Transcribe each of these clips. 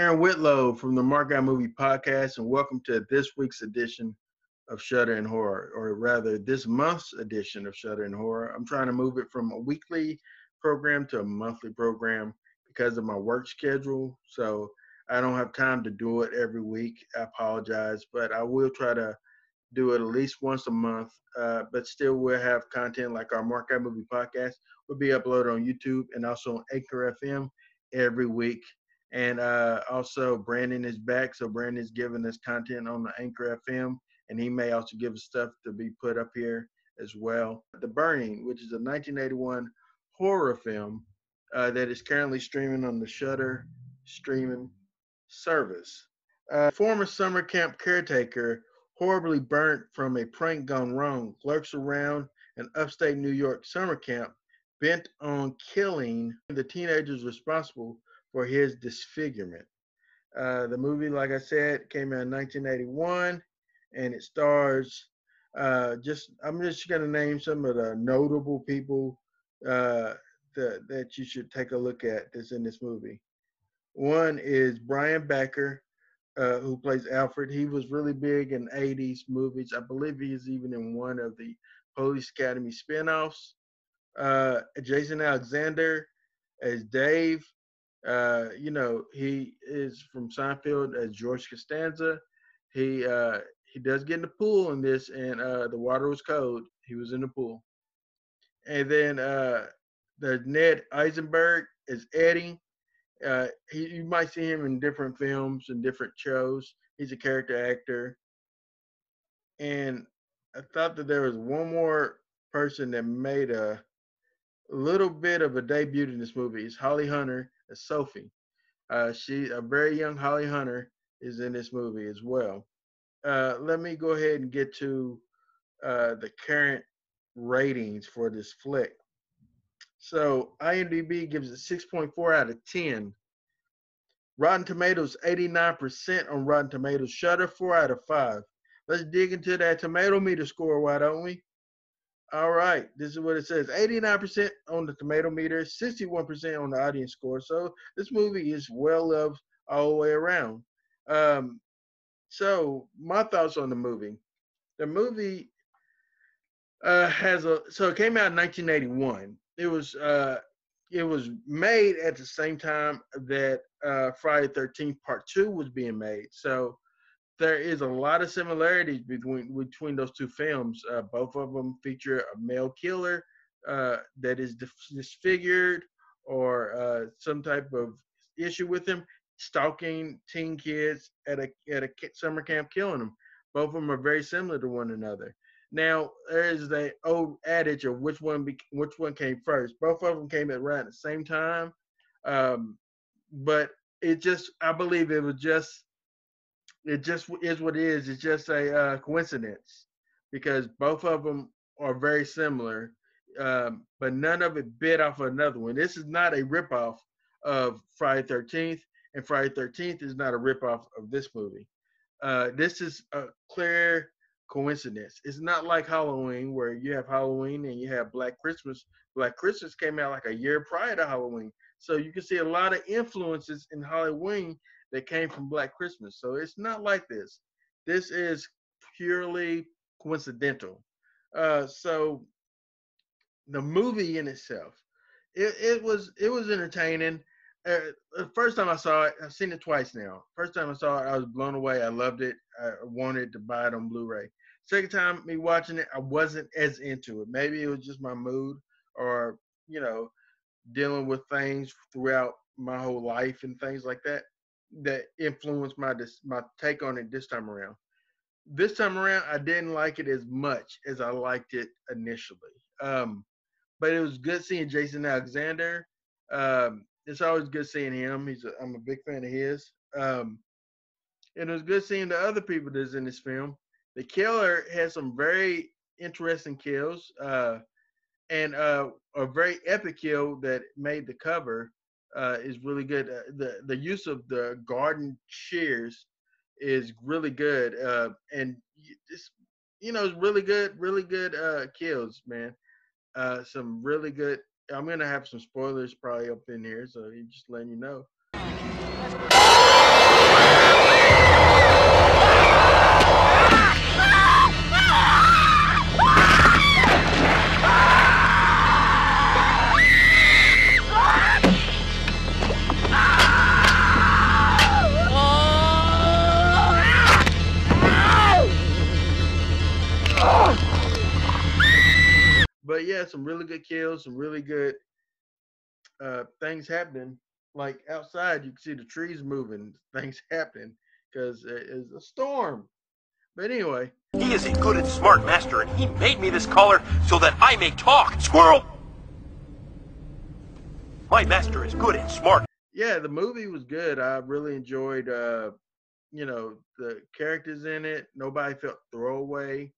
Hello from the Mark Out Movie Podcast, and welcome to this week's edition of Shudder and Horror, or rather, this month's edition of Shudder and Horror. I'm trying to move it from a weekly program to a monthly program because of my work schedule. So I don't have time to do it every week. I apologize, but I will try to do it at least once a month. Uh, but still, we'll have content like our Mark Out Movie Podcast will be uploaded on YouTube and also on Anchor FM every week. And uh, also, Brandon is back. So, Brandon is giving us content on the Anchor FM, and he may also give us stuff to be put up here as well. The Burning, which is a 1981 horror film uh, that is currently streaming on the Shudder streaming service. Uh, former summer camp caretaker, horribly burnt from a prank gone wrong, lurks around an upstate New York summer camp bent on killing the teenagers responsible for his disfigurement. Uh, the movie, like I said, came out in 1981, and it stars uh, just. I'm just going to name some of the notable people uh, that that you should take a look at that's in this movie. One is Brian Backer, uh, who plays Alfred. He was really big in 80s movies. I believe he is even in one of the Police Academy spinoffs. Uh, Jason Alexander as Dave. Uh, you know, he is from Seinfeld as George Costanza. He uh, he does get in the pool in this, and uh, the water was cold. He was in the pool. And then uh, the Ned Eisenberg is Eddie. Uh, he, you might see him in different films and different shows. He's a character actor. And I thought that there was one more person that made a little bit of a debut in this movie. is Holly Hunter as Sophie. Uh, she, a very young Holly Hunter, is in this movie as well. Uh, let me go ahead and get to uh, the current ratings for this flick. So IMDb gives it 6.4 out of 10. Rotten Tomatoes 89% on Rotten Tomatoes. Shudder 4 out of 5. Let's dig into that tomato meter score, why don't we? All right, this is what it says 89% on the tomato meter, 61% on the audience score. So this movie is well loved all the way around. Um, so, my thoughts on the movie. The movie uh, has a so it came out in 1981. It was uh, it was made at the same time that uh, Friday 13th Part Two was being made. So there is a lot of similarities between between those two films. Uh, both of them feature a male killer uh, that is disfigured or uh, some type of issue with him, stalking teen kids at a at a summer camp, killing them. Both of them are very similar to one another. Now there is the old adage of which one be, which one came first. Both of them came at around the same time, um, but it just I believe it was just it just is what it is. It's just a uh, coincidence because both of them are very similar, um, but none of it bit off another one. This is not a ripoff of Friday Thirteenth, and Friday Thirteenth is not a ripoff of this movie. Uh, this is a clear coincidence. It's not like Halloween where you have Halloween and you have Black Christmas. Black Christmas came out like a year prior to Halloween. So you can see a lot of influences in Halloween that came from Black Christmas. So it's not like this. This is purely coincidental. Uh, so the movie in itself, it, it was it was entertaining. Uh, the first time I saw it, I've seen it twice now. First time I saw it, I was blown away. I loved it. I wanted to buy it on Blu-ray. Second time me watching it, I wasn't as into it. Maybe it was just my mood, or you know, dealing with things throughout my whole life and things like that that influenced my my take on it this time around. This time around, I didn't like it as much as I liked it initially. Um, but it was good seeing Jason Alexander. Um, it's always good seeing him. He's a, I'm a big fan of his. Um, and it was good seeing the other people that's in this film. The killer had some very interesting kills, uh, and uh, a very epic kill that made the cover uh, is really good. Uh, the the use of the garden shears is really good, uh, and it's you know it's really good, really good uh, kills, man. Uh, some really good. I'm gonna have some spoilers probably up in here, so just letting you know. But yeah, some really good kills, some really good uh, things happening. Like outside, you can see the trees moving, things happening because it is a storm. But anyway, he is a good and smart master, and he made me this collar so that I may talk. Squirrel! My master is good and smart. Yeah, the movie was good. I really enjoyed, uh, you know, the characters in it. Nobody felt throwaway,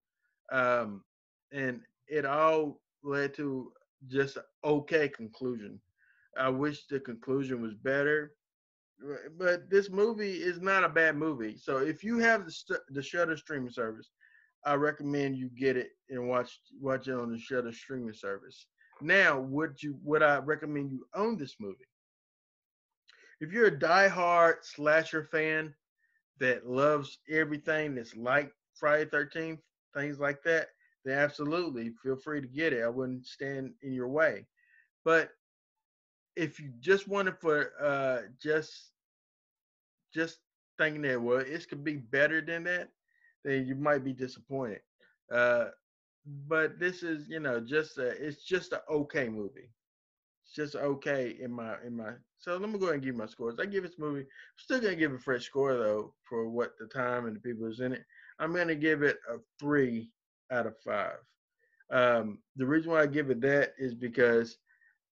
um, and it all led to just okay conclusion. I wish the conclusion was better, but this movie is not a bad movie. So if you have the the Shudder streaming service, I recommend you get it and watch watch it on the Shudder streaming service. Now, would you would I recommend you own this movie? If you're a die-hard slasher fan that loves everything that's like Friday Thirteenth, things like that, then absolutely feel free to get it. I wouldn't stand in your way. But if you just want it for uh, just just thinking that well, it could be better than that, then you might be disappointed. Uh, but this is, you know, just a, it's just an okay movie. It's just okay in my in my. So let me go ahead and give my scores. I give this movie. I'm still gonna give a fresh score though for what the time and the people who's in it. I'm gonna give it a three out of five. Um, the reason why I give it that is because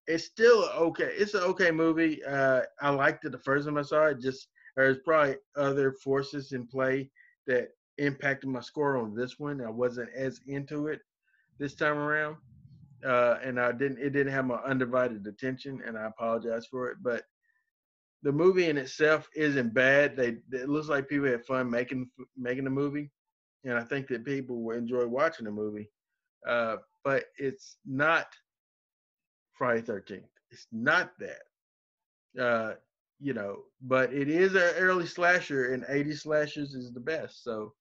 it's still okay. It's an okay movie. Uh, I liked it the first time I saw it. Just there's probably other forces in play that impacted my score on this one. I wasn't as into it this time around, uh, and I didn't. It didn't have my undivided attention, and I apologize for it. But the movie in itself isn't bad. They it looks like people had fun making making the movie, and I think that people will enjoy watching the movie. Uh, but it's not Friday Thirteenth. It's not that. Uh, you know, but it is an early slasher, and 80 slashers is the best. So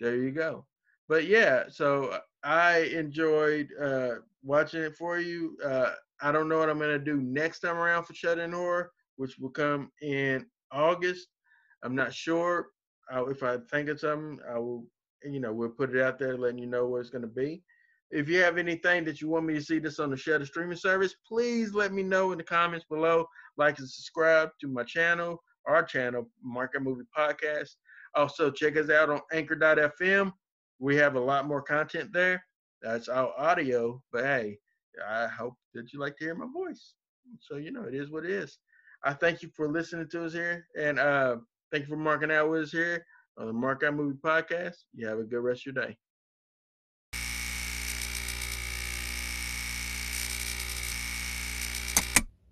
there you go. But yeah, so I enjoyed uh, watching it for you. Uh, I don't know what I'm gonna do next time around for Shut In Horror, which will come in August. I'm not sure. I, if I think of something, I will, you know, we'll put it out there, letting you know what it's gonna be. If you have anything that you want me to see this on the Shudder streaming service, please let me know in the comments below. Like and subscribe to my channel, our channel, Mark Out Movie Podcast. Also, check us out on anchor.fm. We have a lot more content there. That's our audio, but hey, I hope that you like to hear my voice. So, you know, it is what it is. I thank you for listening to us here, and uh, thank you for marking out with us here on the Mark Out Movie Podcast. You have a good rest of your day.